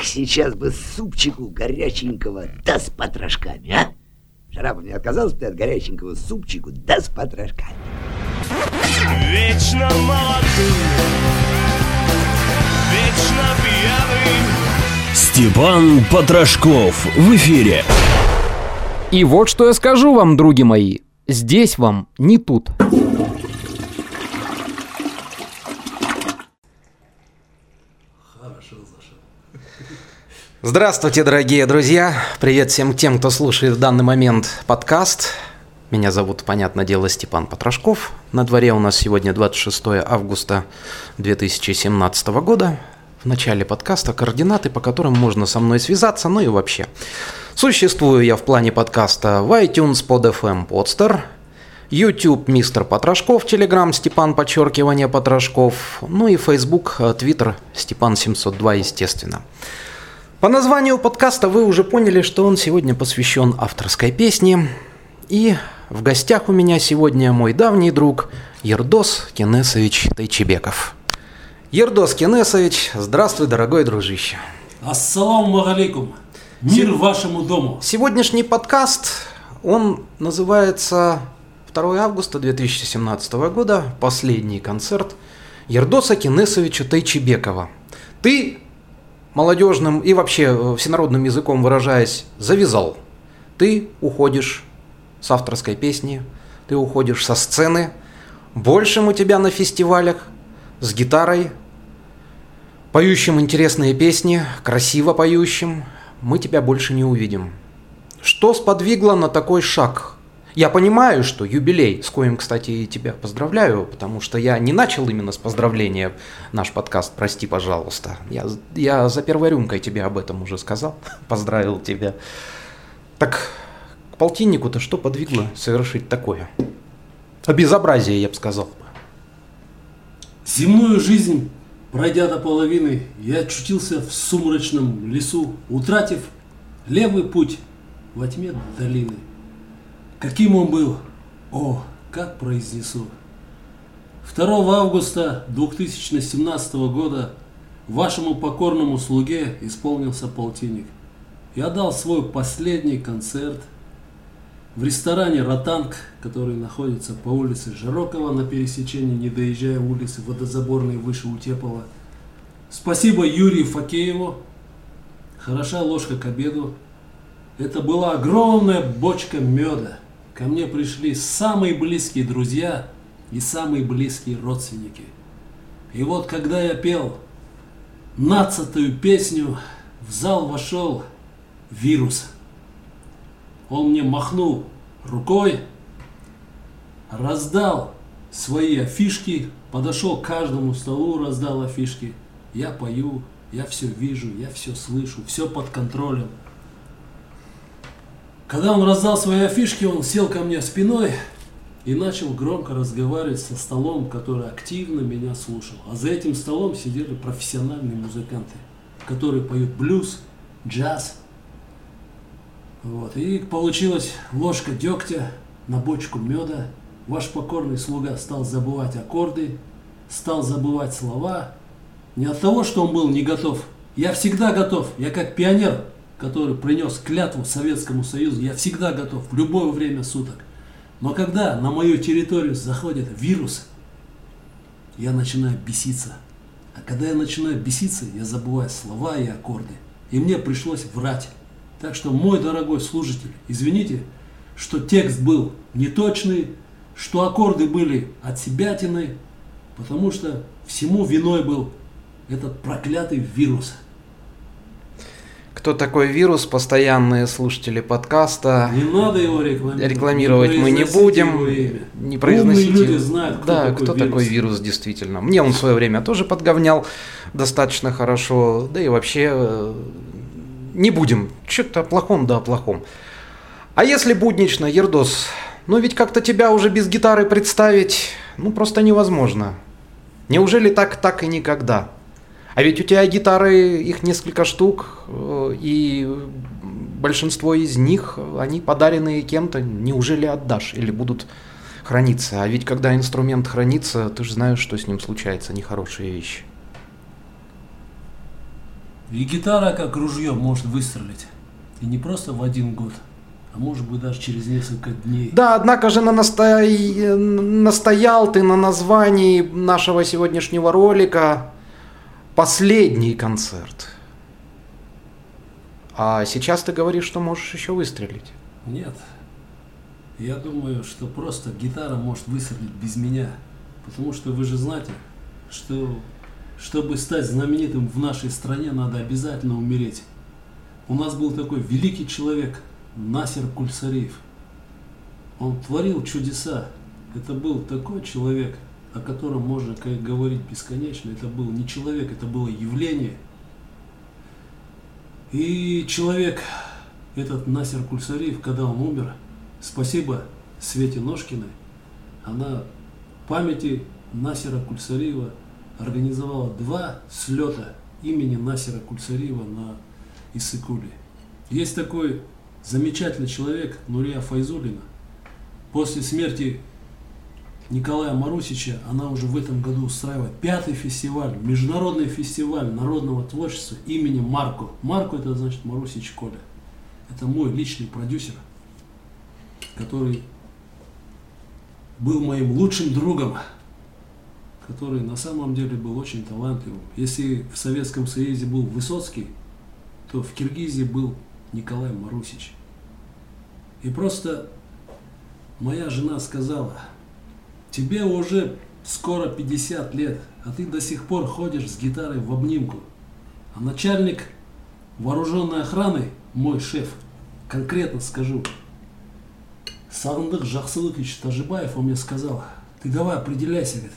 Эх, сейчас бы супчику горяченького, да с потрошками, а? Вчера бы не отказался бы от горяченького супчику, да с потрошками. Вечно молодым, вечно пьяным. Степан Потрошков в эфире. И вот что я скажу вам, други мои. Здесь вам не тут. Здравствуйте, дорогие друзья! Привет всем тем, кто слушает в данный момент подкаст. Меня зовут, понятное дело, Степан Потрошков. На дворе у нас сегодня 26 августа 2017 года. В начале подкаста координаты, по которым можно со мной связаться, ну и вообще. Существую я в плане подкаста в iTunes, PodFM, Podster, YouTube Мистер Потрошков, Telegram Степан подчеркивание Потрошков, ну и Facebook, Twitter Степан 702, естественно. По названию подкаста вы уже поняли, что он сегодня посвящен авторской песне. И в гостях у меня сегодня мой давний друг Ердос Кенесович Тайчебеков. Ердос Кенесович, здравствуй, дорогой дружище. Ассаламу алейкум. Мир вашему дому. Сегодняшний подкаст, он называется 2 августа 2017 года, последний концерт Ердоса Кенесовича Тайчебекова. Ты молодежным и вообще э, всенародным языком выражаясь, завязал. Ты уходишь с авторской песни, ты уходишь со сцены, больше у тебя на фестивалях с гитарой, поющим интересные песни, красиво поющим, мы тебя больше не увидим. Что сподвигло на такой шаг? Я понимаю, что юбилей, с коим, кстати, и тебя поздравляю, потому что я не начал именно с поздравления наш подкаст, прости, пожалуйста. Я, я за первой рюмкой тебе об этом уже сказал, поздравил тебя. Так к полтиннику-то что подвигло совершить такое? А безобразие, я бы сказал. Земную жизнь, пройдя до половины, я очутился в сумрачном лесу, утратив левый путь во тьме долины. Каким он был? О, как произнесу. 2 августа 2017 года вашему покорному слуге исполнился полтинник. Я дал свой последний концерт в ресторане «Ротанг», который находится по улице Жирокова на пересечении, не доезжая улицы Водозаборной выше Утепова. Спасибо Юрию Факееву. Хороша ложка к обеду. Это была огромная бочка меда. Ко мне пришли самые близкие друзья и самые близкие родственники. И вот когда я пел нацатую песню, в зал вошел вирус. Он мне махнул рукой, раздал свои афишки, подошел к каждому столу, раздал афишки. Я пою, я все вижу, я все слышу, все под контролем. Когда он раздал свои афишки, он сел ко мне спиной и начал громко разговаривать со столом, который активно меня слушал. А за этим столом сидели профессиональные музыканты, которые поют блюз, джаз. Вот. И получилась ложка дегтя на бочку меда. Ваш покорный слуга стал забывать аккорды, стал забывать слова. Не от того, что он был не готов. Я всегда готов. Я как пионер который принес клятву Советскому Союзу, я всегда готов в любое время суток. Но когда на мою территорию заходят вирусы, я начинаю беситься. А когда я начинаю беситься, я забываю слова и аккорды. И мне пришлось врать. Так что, мой дорогой служитель, извините, что текст был неточный, что аккорды были от себятины, потому что всему виной был этот проклятый вирус. Кто такой вирус? Постоянные слушатели подкаста. Не надо его рекламировать. Рекламировать мы не будем. Не произносить. Умные люди знают, кто да, такой кто вирус. такой вирус действительно. Мне он в свое время тоже подговнял достаточно хорошо. Да и вообще э, не будем. Что-то о плохом, да о плохом. А если буднично, Ердос, ну ведь как-то тебя уже без гитары представить, ну просто невозможно. Неужели так, так и никогда? А ведь у тебя гитары, их несколько штук, э, и большинство из них, они подаренные кем-то, неужели отдашь или будут храниться? А ведь когда инструмент хранится, ты же знаешь, что с ним случается, нехорошие вещи. И гитара, как ружье, может выстрелить. И не просто в один год, а может быть даже через несколько дней. Да, однако же на насто- настоял ты на названии нашего сегодняшнего ролика «Последний концерт». А сейчас ты говоришь, что можешь еще выстрелить. Нет. Я думаю, что просто гитара может выстрелить без меня. Потому что вы же знаете, что чтобы стать знаменитым в нашей стране, надо обязательно умереть. У нас был такой великий человек, Насер Кульсариев. Он творил чудеса. Это был такой человек, о котором можно как говорить бесконечно. Это был не человек, это было явление. И человек, этот Насер Кульсариев, когда он умер, спасибо Свете Ножкиной, она в памяти Насера Кульсариева организовала два слета имени Насера Кульсариева на Иссыкуле. Есть такой замечательный человек Нурия Файзулина. После смерти Николая Марусича она уже в этом году устраивает пятый фестиваль, международный фестиваль народного творчества имени Марко. Марко это значит Марусич Коля. Это мой личный продюсер, который был моим лучшим другом, который на самом деле был очень талантливым. Если в Советском Союзе был Высоцкий, то в Киргизии был Николай Марусич. И просто моя жена сказала, тебе уже скоро 50 лет, а ты до сих пор ходишь с гитарой в обнимку. А начальник вооруженной охраны, мой шеф, конкретно скажу, Сағындық Жақсылыкович Тажибаев, он мне сказал, ты давай определяйся, говорит,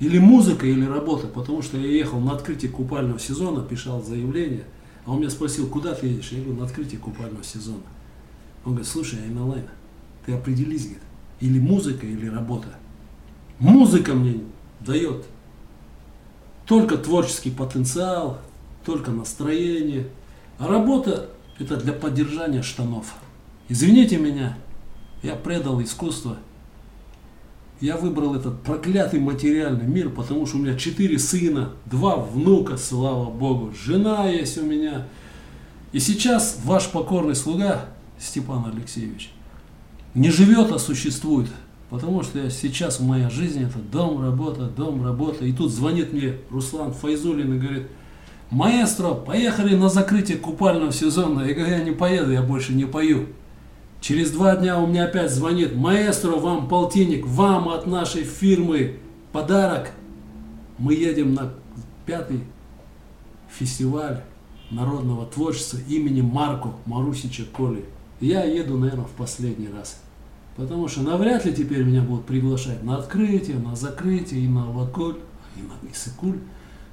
или музыка, или работа, потому что я ехал на открытие купального сезона, писал заявление, а он меня спросил, куда ты едешь? Я говорю, на открытие купального сезона. Он говорит, слушай, Айналайн, ты определись, говорит, или музыка, или работа. Музыка мне дает только творческий потенциал, только настроение, а работа это для поддержания штанов. Извините меня, я предал искусство. Я выбрал этот проклятый материальный мир, потому что у меня четыре сына, два внука, слава Богу, жена есть у меня. И сейчас ваш покорный слуга, Степан Алексеевич, не живет, а существует. Потому что сейчас в моей жизни это дом, работа, дом, работа. И тут звонит мне Руслан Файзулин и говорит, маэстро, поехали на закрытие купального сезона. Я говорю, я не поеду, я больше не пою. Через два дня у меня опять звонит, маэстро, вам полтинник, вам от нашей фирмы подарок. Мы едем на пятый фестиваль народного творчества имени Марко Марусича Коли. Я еду, наверное, в последний раз. Потому что навряд ли теперь меня будут приглашать на открытие, на закрытие, и на Лаколь, и на Исыкуль.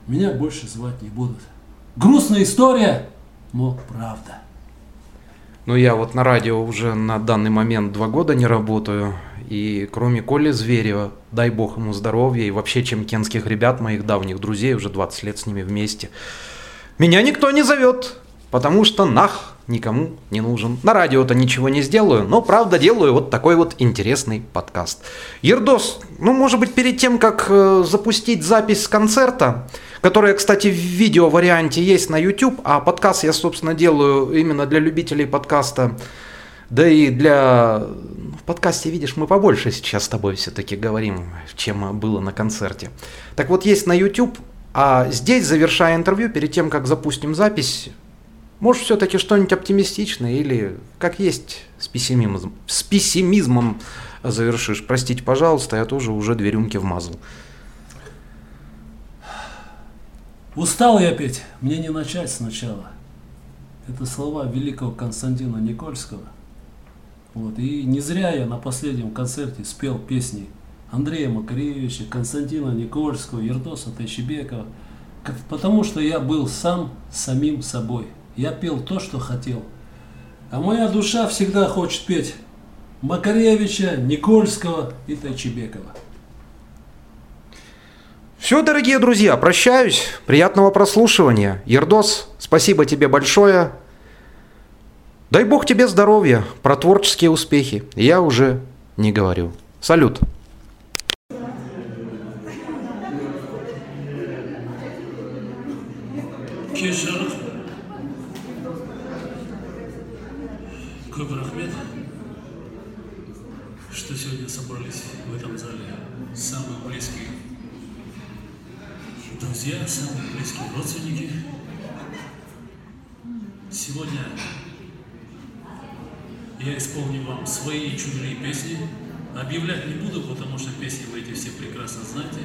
Меня больше звать не будут. Грустная история, но правда. Ну, я вот на радио уже на данный момент два года не работаю. И кроме Коли Зверева, дай бог ему здоровья, и вообще чемкенских ребят, моих давних друзей, уже 20 лет с ними вместе, меня никто не зовет, потому что нах никому не нужен. На радио-то ничего не сделаю, но правда делаю вот такой вот интересный подкаст. Ердос, ну может быть перед тем, как э, запустить запись концерта, которая, кстати, в видео варианте есть на YouTube, а подкаст я, собственно, делаю именно для любителей подкаста, да и для... ну, В подкасте, видишь, мы побольше сейчас с тобой все-таки говорим, чем было на концерте. Так вот, есть на YouTube, а здесь, завершая интервью, перед тем, как запустим запись, может, все-таки что-нибудь оптимистичное или как есть с пессимизмом, с пессимизмом завершишь. Простите, пожалуйста, я тоже уже две рюмки вмазал. Устал я петь, мне не начать сначала. Это слова великого Константина Никольского. Вот. И не зря я на последнем концерте спел песни Андрея Макаревича, Константина Никольского, Ердоса Тайчебекова. Потому что я был сам самим собой. Я пел то, что хотел. А моя душа всегда хочет петь Макаревича, Никольского и Тайчебекова. Все, дорогие друзья, прощаюсь. Приятного прослушивания. Ердос, спасибо тебе большое. Дай бог тебе здоровья, про творческие успехи. Я уже не говорю. Салют. Кешір Хабар Ахмед, что сегодня собрались в этом зале самые близкие друзья, самые близкие родственники. Сегодня я исполню вам свои и чужие песни. Объявлять не буду, потому что песни вы эти все прекрасно знаете.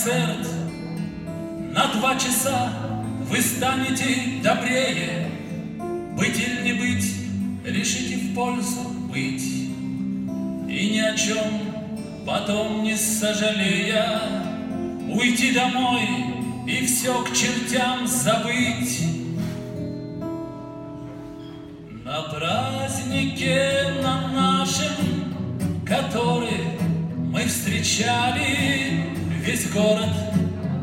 Концерт. На два часа вы станете добрее. Быть или не быть, решите в пользу быть. И ни о чем потом не сожалея Уйти домой и все к чертям забыть На празднике на нашем, который мы встречали Весь город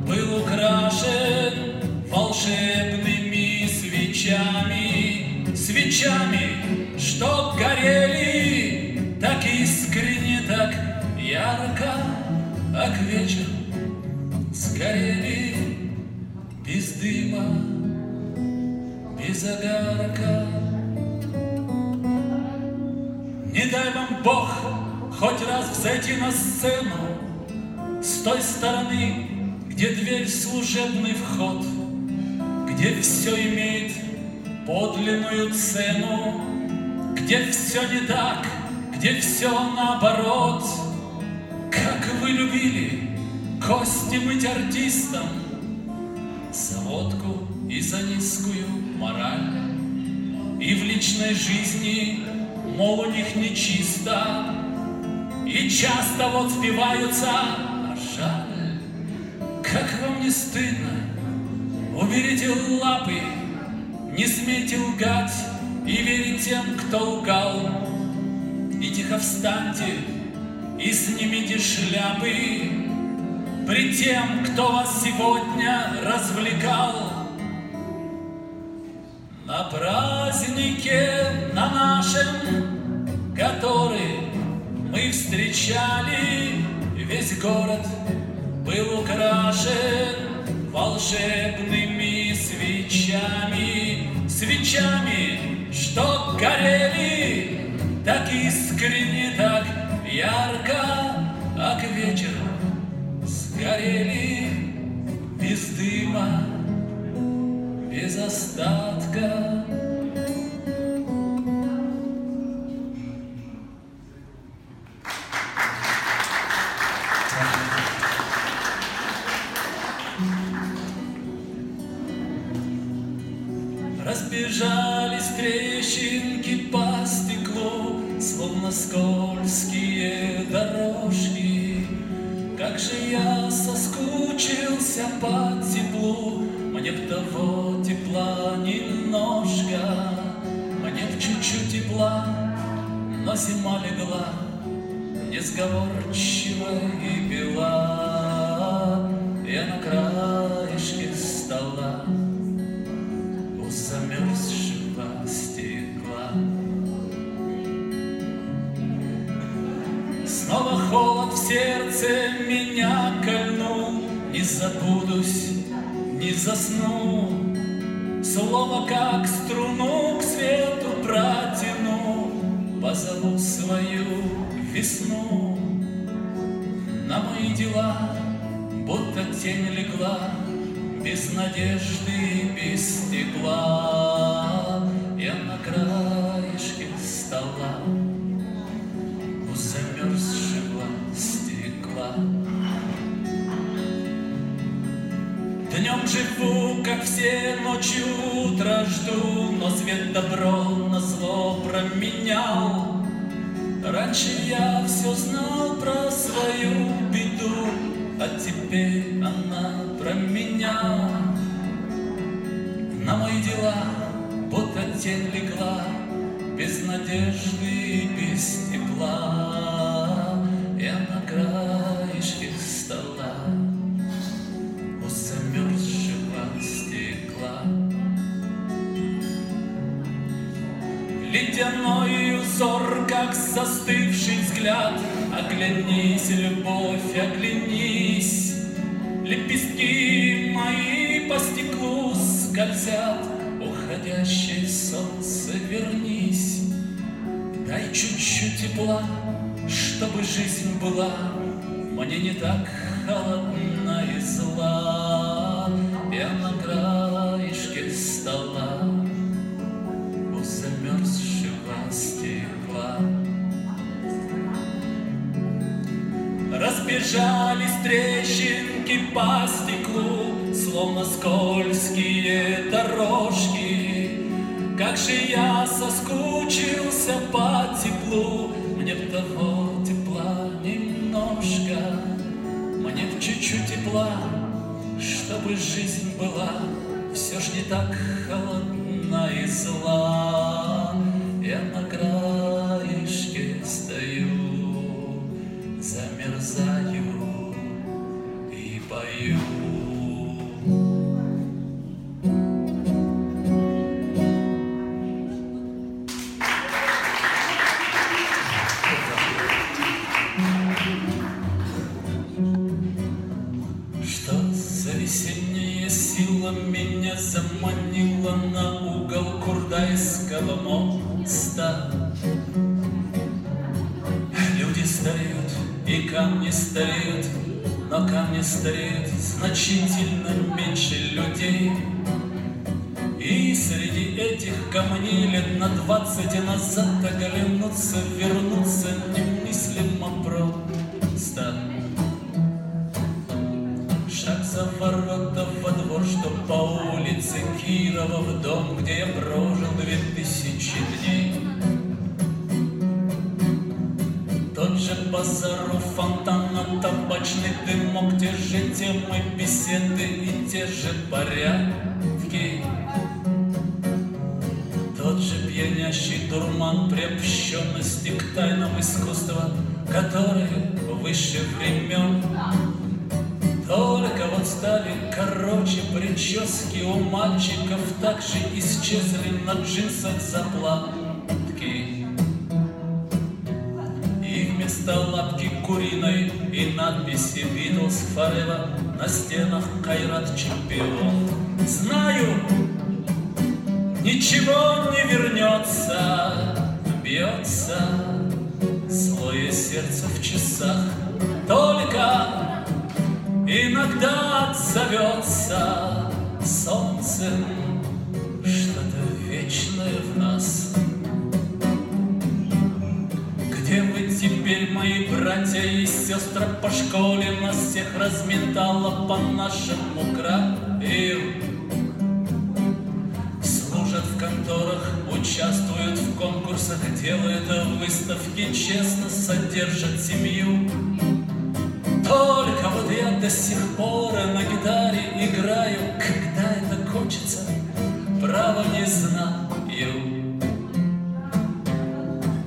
был украшен волшебными свечами Свечами, что горели так искренне, так ярко, а к вечеру сгорели без дыма, без огарка. Не дай вам Бог хоть раз взойти на сцену той стороны, где дверь служебный вход, Где все имеет подлинную цену, Где все не так, где все наоборот — как вы любили кости мыть артистам За водку и за низкую мораль. И в личной жизни, мол, у них нечисто И часто вот спиваются, жаль Как вам не стыдно? Уберите лапы, не смейте лгать И верить тем, кто лгал И тихо встаньте, и снимите шляпы при тем, кто вас сегодня развлекал. На празднике на нашем, который мы встречали, весь город был украшен волшебными свечами, свечами, что горели так искренне, так ярко, а к вечеру сгорели без дыма, без остатка. Надежды, без стекла. Я на краешке стола у замерзшего стекла. Днем живу, как все, ночью утро жду, Но свет добро на зло променял. Раньше я все знал про свою беду, а теперь она про меня. На мои дела будто тень легла, без надежды и без тепла. Я на краешке стола у замерзшего стекла. Ледяной узор, как застывший взгляд Оглянись, любовь, оглянись. Лепестки мои по стеклу скользят. Уходящее солнце, вернись. Дай чуть-чуть тепла, чтобы жизнь была. Мне не так холодна и зла Разбежались трещинки по стеклу, Словно скользкие дорожки. Как же я соскучился по теплу, Мне б того тепла немножко, Мне б чуть-чуть тепла, чтобы жизнь была Все ж не так холодна и зла. Я на весенняя сила меня заманила на угол Курдайского моста? Люди стареют и камни стареют, но камни стареют значительно меньше людей. И среди этих камней лет на двадцать назад оглянуться, вернуться немыслимо дней Тот же базар у фонтана, табачный дымок. Те же темы беседы и те же порядки. Тот же пьянящий дурман приобщенности К тайнам искусства, которые выше времен короче прически у мальчиков Так же исчезли на джинсах заплатки. И вместо лапки куриной и надписи Beatles Forever На стенах Кайрат чемпион. Знаю, ничего не вернется Бьется. Злое сердце в часах Только Иногда отзовется солнцем что-то вечное в нас. Где вы теперь, мои братья и сестры по школе Нас всех разметало по нашему краю Служат в конторах, участвуют в конкурсах Делают выставки, честно содержат семью только вот я до сих пор на гитаре играю, когда это кончится, право не знаю.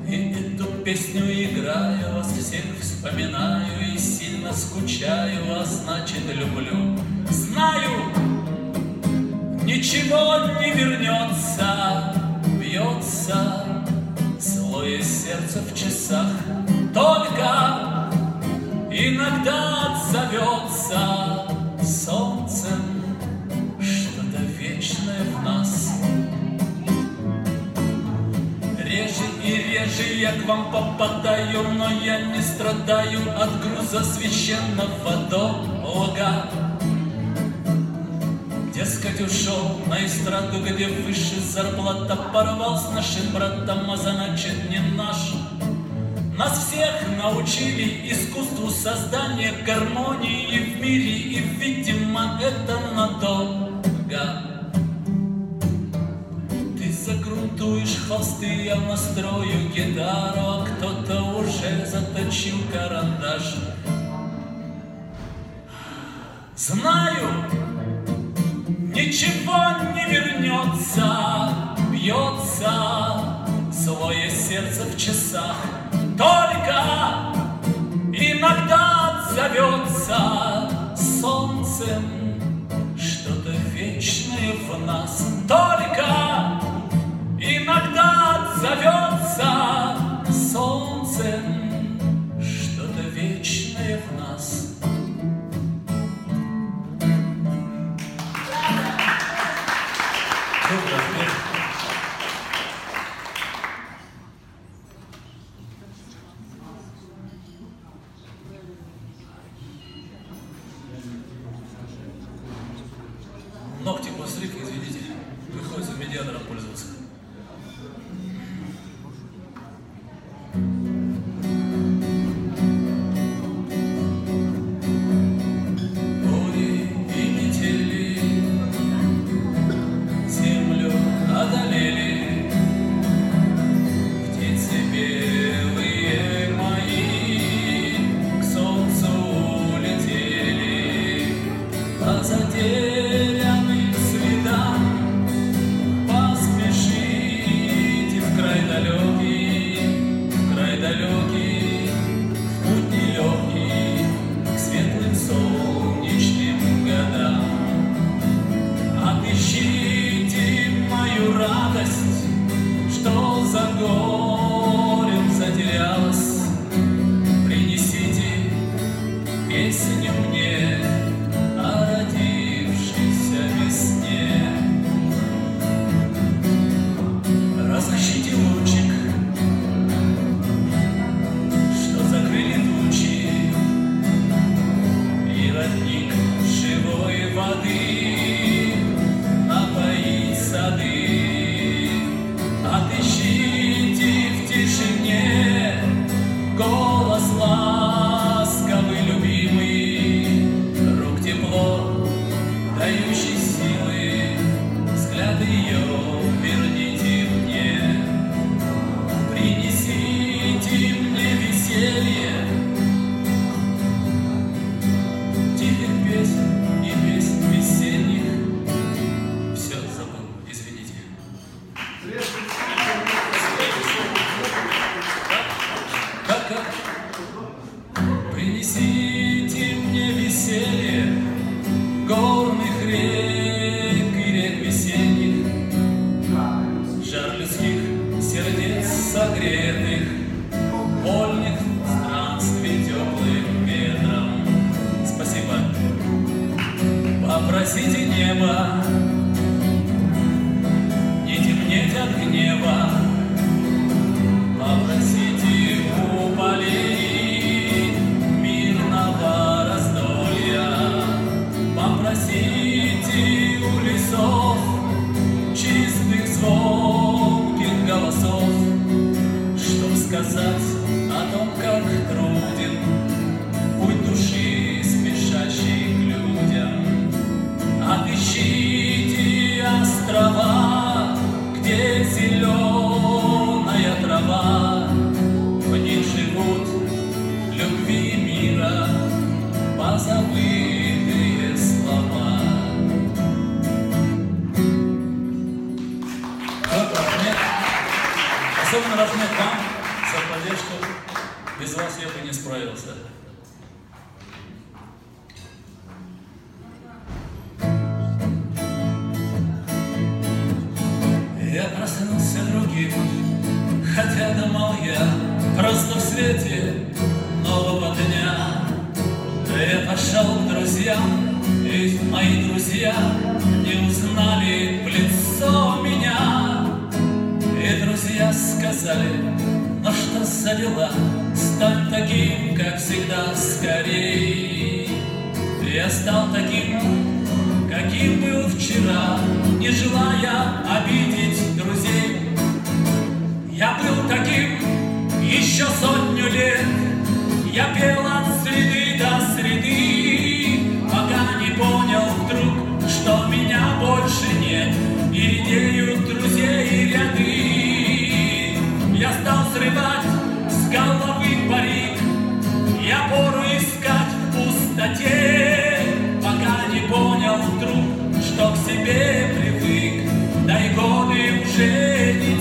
И эту песню играю, вас всех вспоминаю и сильно скучаю, а значит люблю. Знаю, ничего не вернется, бьется злое сердце в часах, только Иногда отзовется солнцем что-то вечное в нас. Реже и реже я к вам попадаю, но я не страдаю от груза священного долга. Дескать, ушел на эстраду, где выше зарплата порвал с нашим братом, а значит не наш. Нас всех научили искусству создания гармонии в мире, и, видимо, это надолго. Ты загрунтуешь хвосты, я настрою гитару, а кто-то уже заточил карандаш. Знаю, ничего не вернется, бьется свое сердце в часах только иногда зовется солнцем что-то вечное в нас. Только иногда зовется солнцем. Зимнее веселье мои друзья не узнали в лицо меня. И друзья сказали, ну что за дела, стань таким, как всегда, скорей. Я стал таким, каким был вчера, не желая обидеть друзей. Я был таким еще сотню лет, я пел от среды больше нет, и редеют друзей и ряды. Я стал срывать с головы парик, я пору искать в пустоте, пока не понял вдруг, что к себе привык, да и годы уже не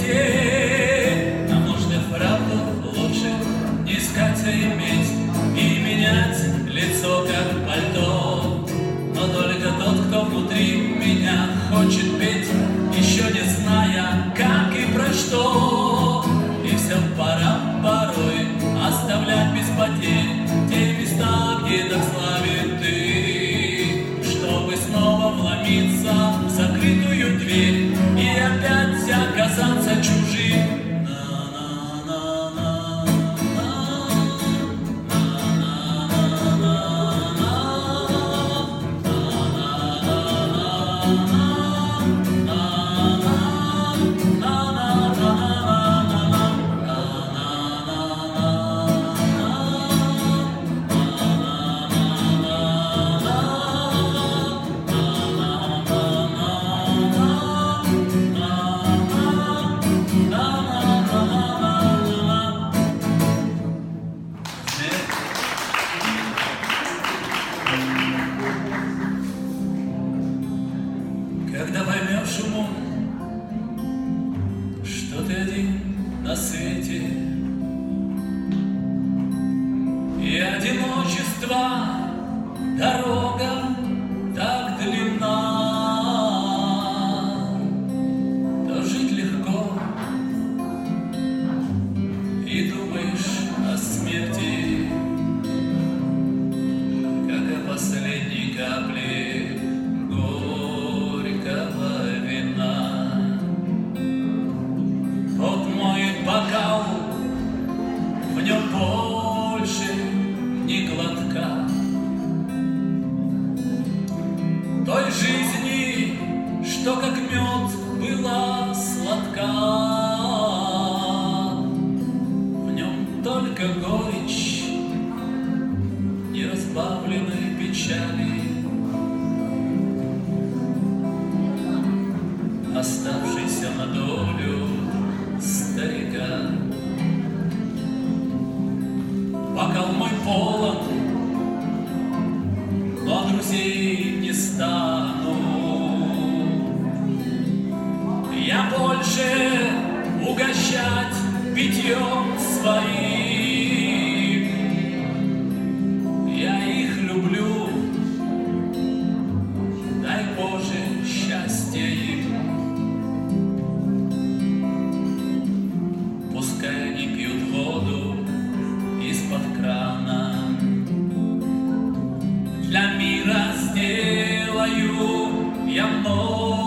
сделаю я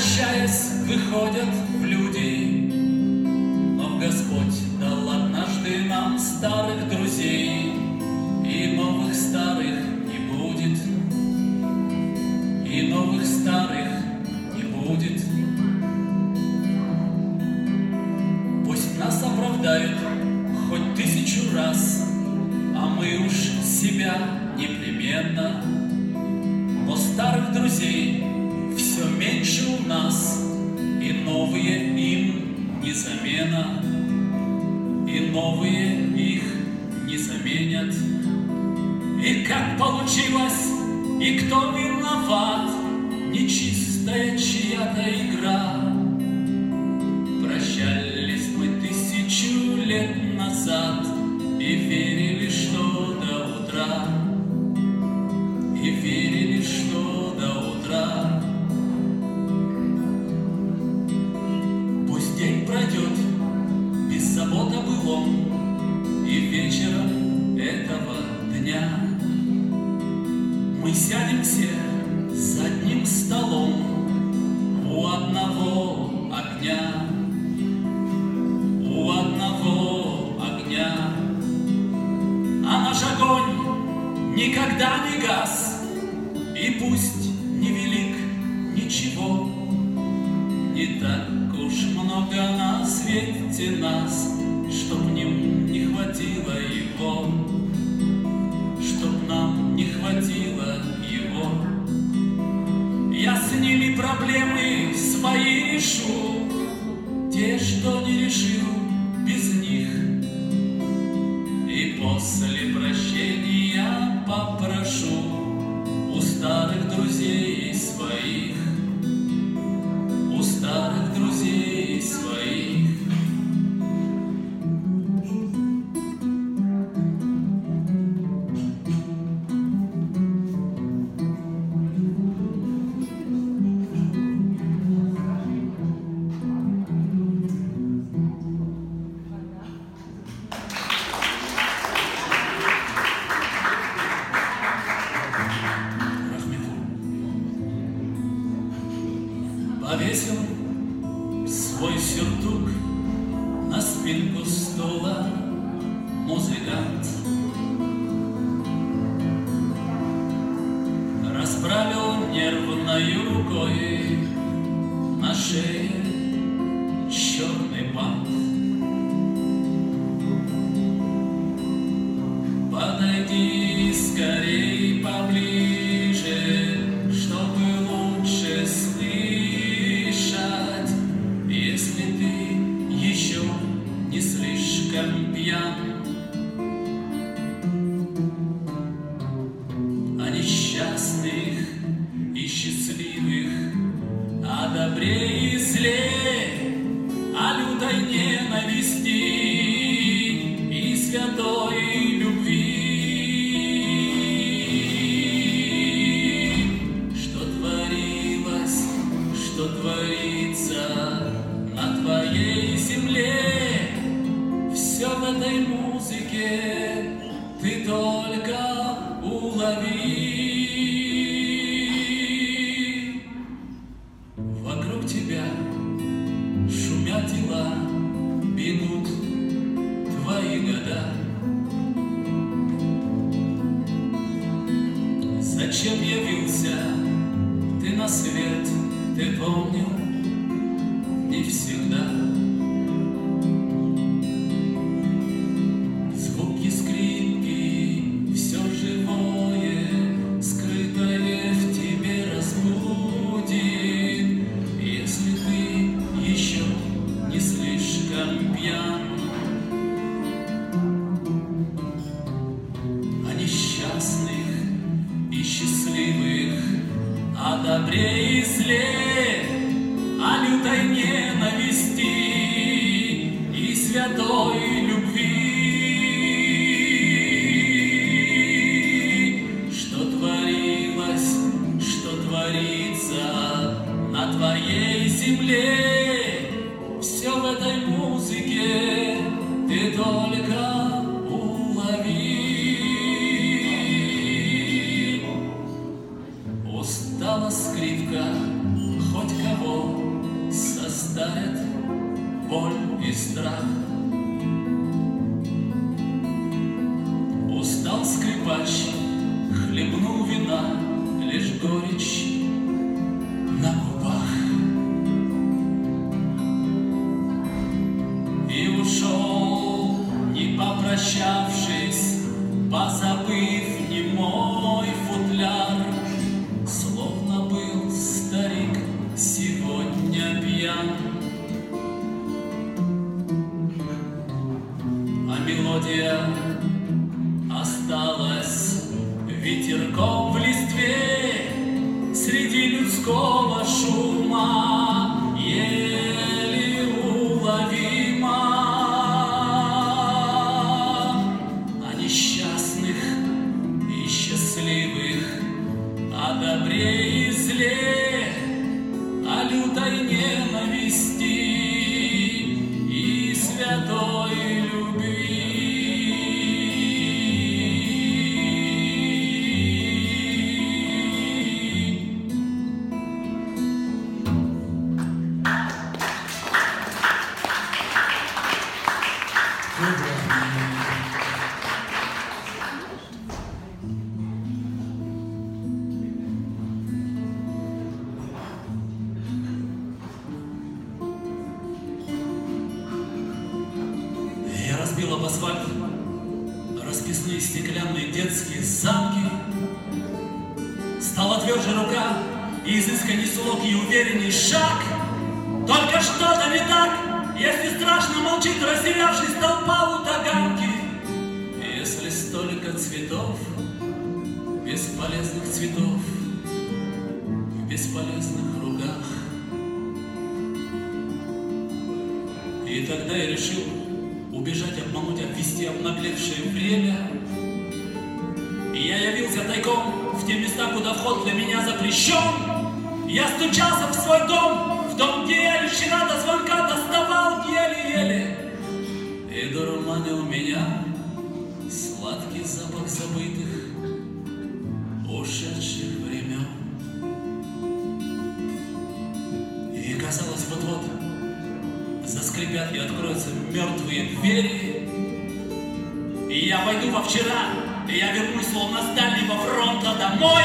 прощаясь, выходят в люди. После прощения папа. никогда. Зачем явился ты на свет, ты помнил? Осталась ветерком в листве среди людского казалось, вот-вот заскрипят и откроются мертвые двери. И я войду во вчера, и я вернусь словно с дальнего фронта домой.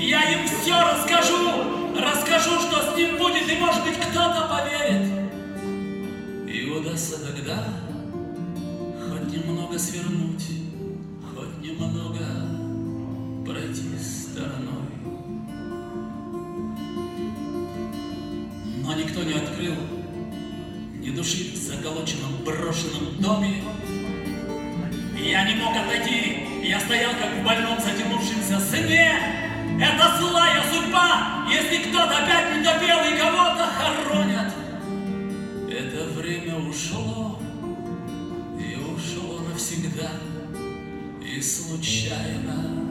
И я им все расскажу, расскажу, что с ним будет, и может быть кто-то поверит. И удастся тогда хоть немного свернуть, хоть немного заколоченном брошенном доме. Я не мог отойти, я стоял как в больном затянувшемся сне. Это злая судьба, если кто-то опять не допел и кого-то хоронят. Это время ушло, и ушло навсегда, и случайно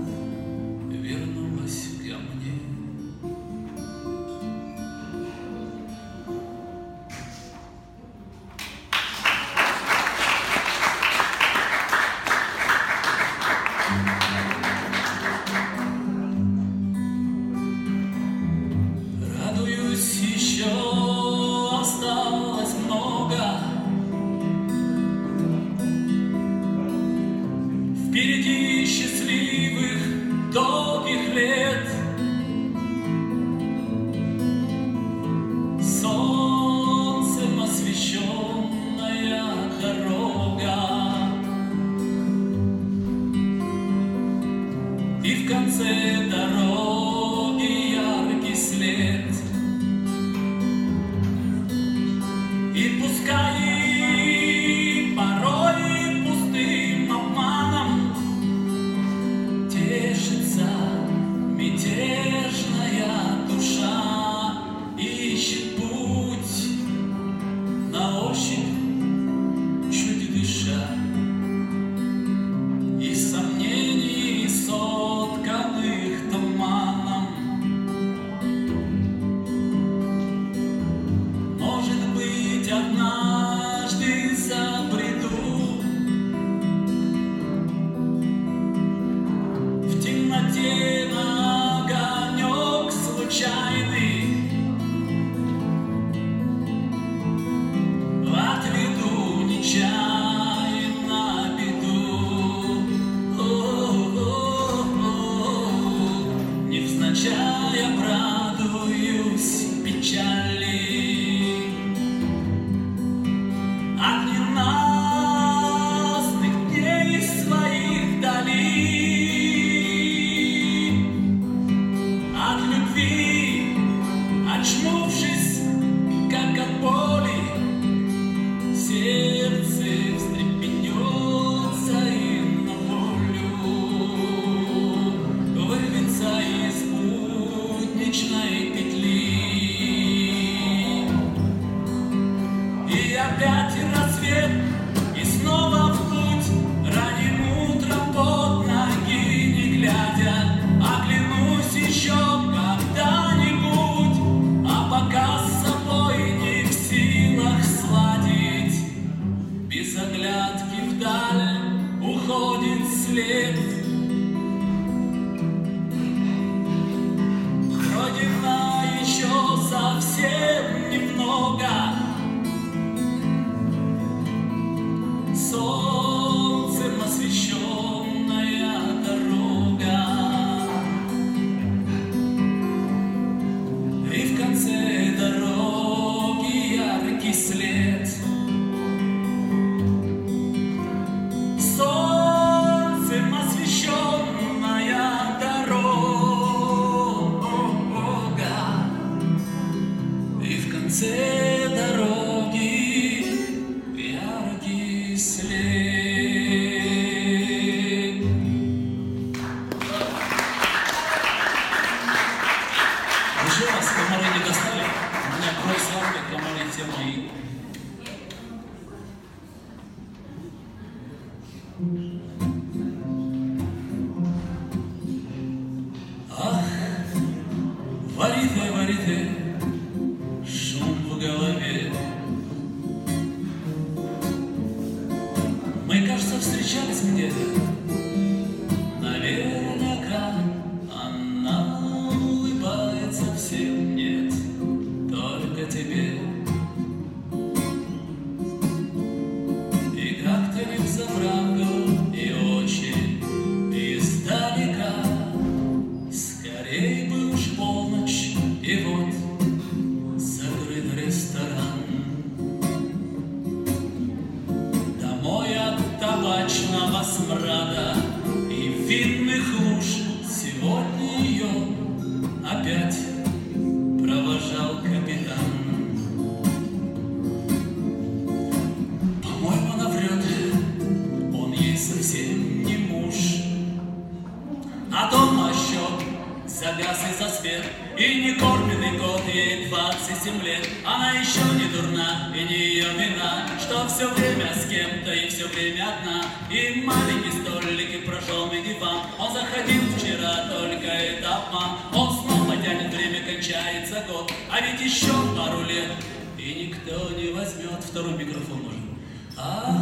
и за свет. И не кормленный год, ей 27 лет. Она еще не дурна, и не ее вина Что все время с кем-то и все время одна. И маленький столик, и прожженный диван. Он заходил вчера, только это обман. Он снова тянет время, кончается год. А ведь еще пару лет И никто не возьмет второй микрофон нужен Ах,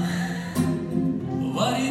вари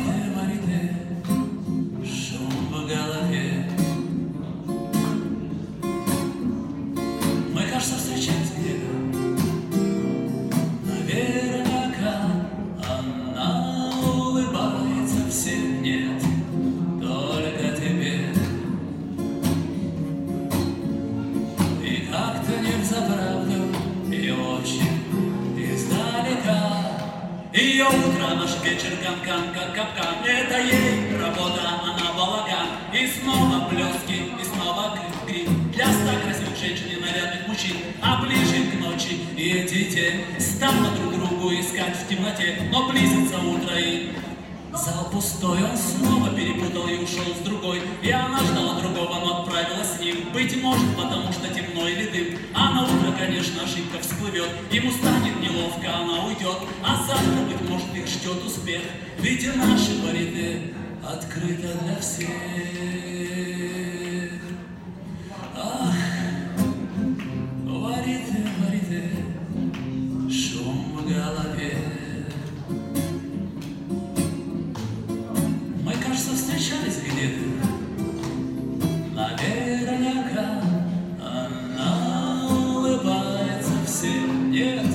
вечер, как капкан Это ей работа, она балаган И снова блески, и снова крик Для ста красивых женщин и нарядных мужчин А ближе к ночи. И тень Станут друг другу искать в темноте. Но близится утро и Зал пустой, он снова перепутал и ушел с другой. И она ждала другого, но отправилась с ним. Быть может, потому что темно или дым. А на утро, конечно, ошибка всплывет. Ему станет неловко, она уйдет. А завтра, быть может, их ждет успех. Ведь и наши бариты открыты для всех улыбается всем.